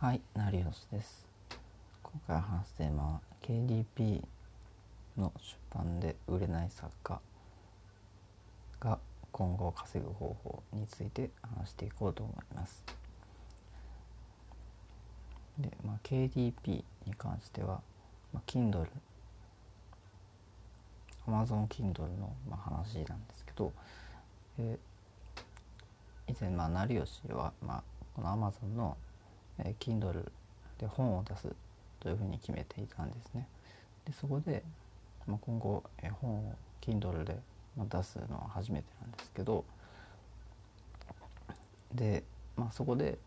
はい、成吉です。今回話すテーマは KDP の出版で売れない作家が今後稼ぐ方法について話していこうと思います。で、まあ、KDP に関しては、まあ、Kindle Amazon Kindle の、まあ、話なんですけど、えー、以前、まあ、成吉は、まあ、この Amazon のえー、Kindle で本を出すというふうに決めていたんですね。でそこで、まあ、今後、えー、本を Kindle で出すのは初めてなんですけどで、まあ、そこで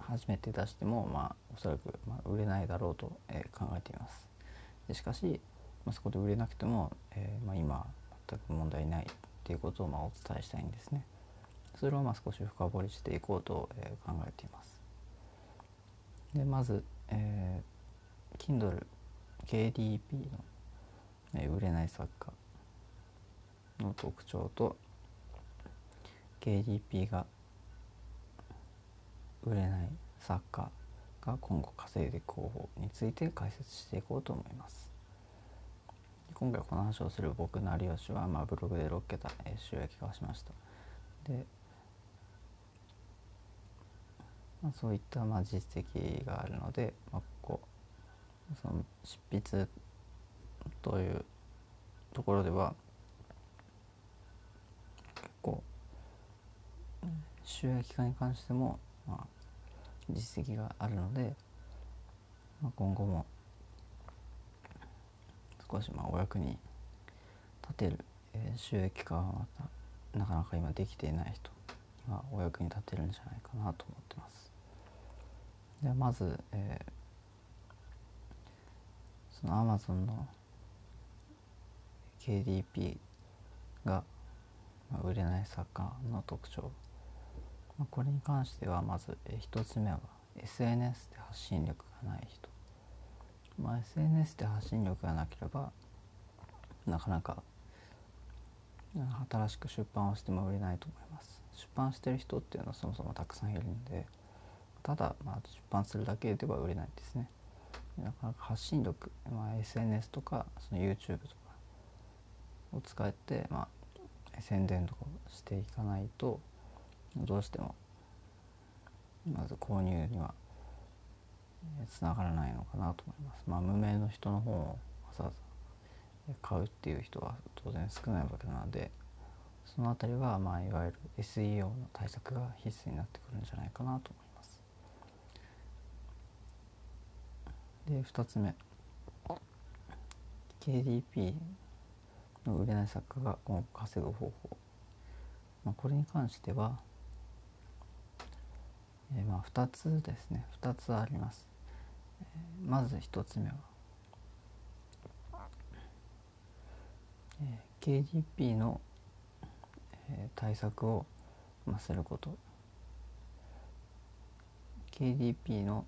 初めて出しても、まあ、おそらく、まあ、売れないだろうと、えー、考えています。でしかし、まあ、そこで売れなくても、えーまあ、今全く問題ないっていうことをまあお伝えしたいんですね。それをまあ少し深掘りしていこうと、えー、考えています。でまず、えー、Kindle KDP の、えー、売れない作家の特徴と KDP が売れない作家が今後稼いでいく方法について解説していこうと思います。今回この話をする僕の有吉は、まあ、ブログで6桁、えー、収益化しました。でまあ、そういったまあ実績があるので、まあ、こうその執筆というところでは結構収益化に関しても、まあ、実績があるので、まあ、今後も少しまあお役に立てる、えー、収益化はまたなかなか今できていない人がお役に立てるんじゃないかなと思ってます。でまず、えー、そのアマゾンの KDP が、売れない作家の特徴、これに関してはまず、えー、1つ目は SNS で発信力がない人、まあ、SNS で発信力がなければなかなか新しく出版をしても売れないと思います。出版してる人っていうのはそもそもたくさんいるんでただ、まあ、出版するだけでは売れないですねなかなか発信力、まあ、SNS とかその YouTube とかを使って、まあ、宣伝とかをしていかないとどうしてもまず購入にはつながらないのかなと思います。まあ、無名の人の本をわざわざ買うっていう人は当然少ないわけなのでその辺りはまあいわゆる SEO の対策が必須になってくるんじゃないかなと思います。で2つ目。KDP の売れない作家が稼ぐ方法、まあ、これに関しては、えー、まあ2つですね。2つあります、えー、まず1つ目は、えー、KDP の、えー、対策を、まあ、すること。KDP の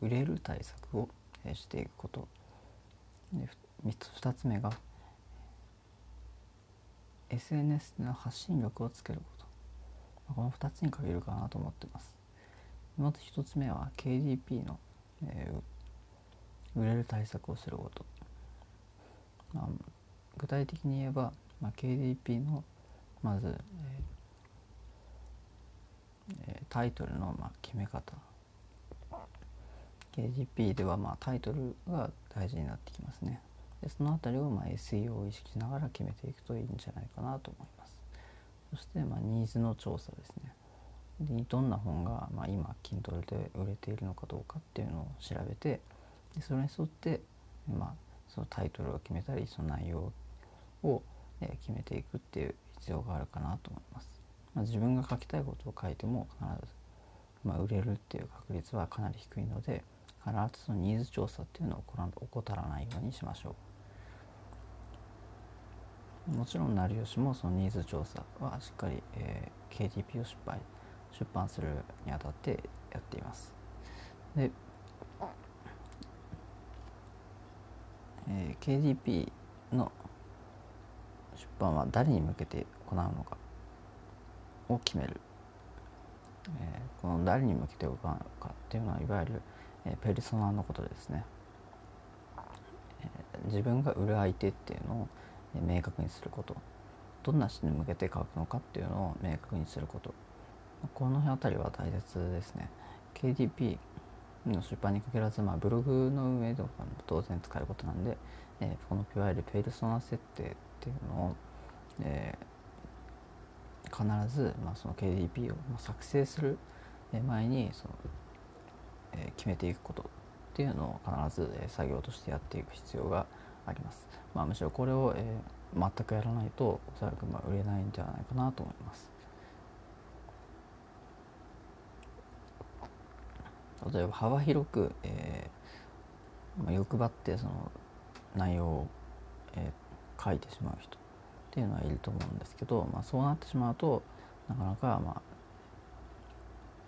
売れる対策をしていくこと。で 2, つ目が SNS の発信力をつけること。この2つに限るかなと思ってます。まず1つ目は KDP の、えー、売れる対策をすること、まあ、具体的に言えば、まあ、KDP のまず、えー、タイトルのまあ決め方。KGP ではまあタイトルが大事になってきますね。でその辺りをま SEO を意識しながら決めていくといいんじゃないかなと思います。そしてまニーズの調査ですね。でどんな本がま今 Kindle で売れているのかどうかっていうのを調べてでそれに沿ってまそのタイトルを決めたりその内容を決めていくっていう必要があるかなと思います、まあ、自分が書きたいことを書いても必ず、まあ、売れるっていう確率はかなり低いので必ずそのニーズ調査っていうのを怠らないようにしましょう。もちろん成吉もそのニーズ調査はしっかり、えー、KDP を失敗出版するにあたってやっています。で、えー、KDP の出版は誰に向けて行うのかを決める。えー、この誰に向けて動かないのかっていうのはいわゆる、え、ペルソナのことですね、え、自分が売る相手っていうのを、え明確にすること。どんな人に向けて書くのかっていうのを明確にすること。この辺あたりは大切ですね。KDP の出版に限らず、まあ、ブログの運営とかも当然使えることなんで、えー、このいわゆるペルソナ設定っていうのを、えー、必ず、まあ、その KDP を作成する前にその、決めていくことっていうのを必ず、え作業としてやっていく必要があります。まあ、むしろこれを、え全くやらないとおそらくまあ売れないんじゃないかなと思います。例えば幅広く、えーまあ、欲張ってその内容を、えー、書いてしまう人っていうのはいると思うんですけど、まあ、そうなってしまうとなかなか、まあ、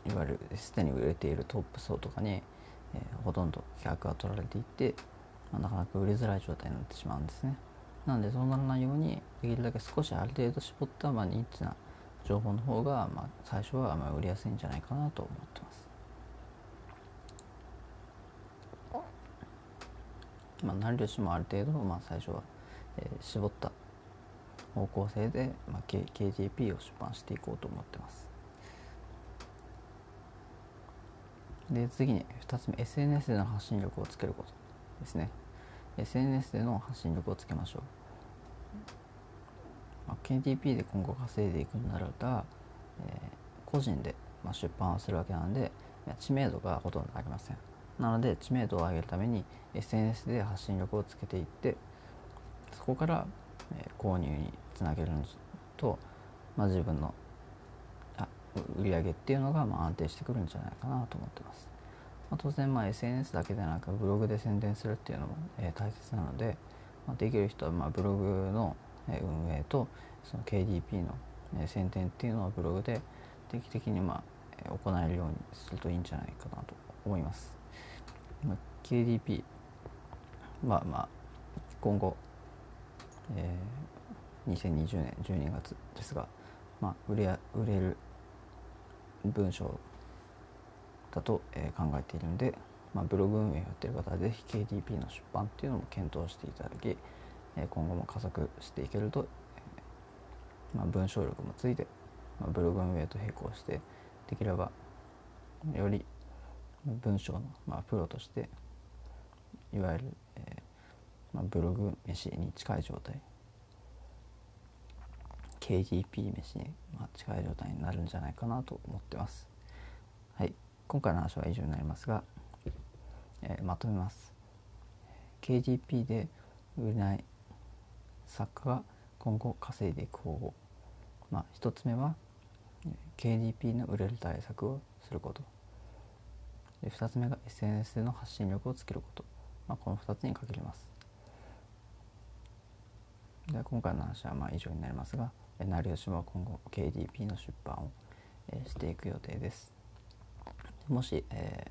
いわゆるすでに売れているトップ層とかに、えー、ほとんど企画が取られていって、まあ、なかなか売りづらい状態になってしまうんですね。なのでそうならないようにできるだけ少しある程度絞った、まあ、ニッチな情報の方が、まあ、最初はまあ売りやすいんじゃないかなと思ってます。まあ、何量しもある程度、まあ、最初は、えー、絞った方向性で、まあ、K、KGP を出版していこうと思ってます。で次に2つ目 SNS での発信力をつけることですね。SNS での発信力をつけましょう、まあ、KTP で今後稼いでいくんならば、えー、個人で、まあ、出版をするわけなんで知名度がほとんどありません。なので知名度を上げるために SNS で発信力をつけていってそこから、えー、購入につなげるのと、まあ、自分の売り上げっていうのがまあ安定してくるんじゃないかなと思ってます。まあ、当然まあ SNS だけでなくブログで宣伝するっていうのも、え、大切なので、まあ、できる人はまあブログの運営とその KDP の宣伝っていうのをブログで定期的にまあ行えるようにするといいんじゃないかなと思います。まあ、KDP はまあ今後、えー、2020年12月ですが、まあ、売れ売れる文章だと、え、考えているので、まあ、ブログ運営をやっている方はぜひ KDP の出版っていうのも検討していただき、え、今後も加速していけると、まあ、文章力もついて、まあ、ブログ運営と並行してできればより文章の、まあ、プロとしていわゆる、えーまあ、ブログ飯に近い状態 KDP 飯に、まあ、近い状態になるんじゃないかなと思ってます。はい、今回の話は以上になりますが、えー、まとめます。KDP で売れない作家が今後稼いでいく方法、まあ、1つ目は KDP の売れる対策をすること。で2つ目が SNS での発信力をつけること、まあ、この2つに限りますで今回の話はまあ以上になりますが成吉は今後 KDP の出版を、していく予定ですもし、え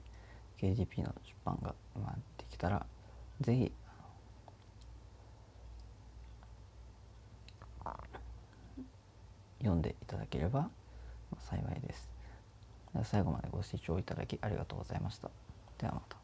ー、KDP の出版が、まあ、できたら是非読んでいただければ幸いです。最後までご視聴いただきありがとうございました。ではまた。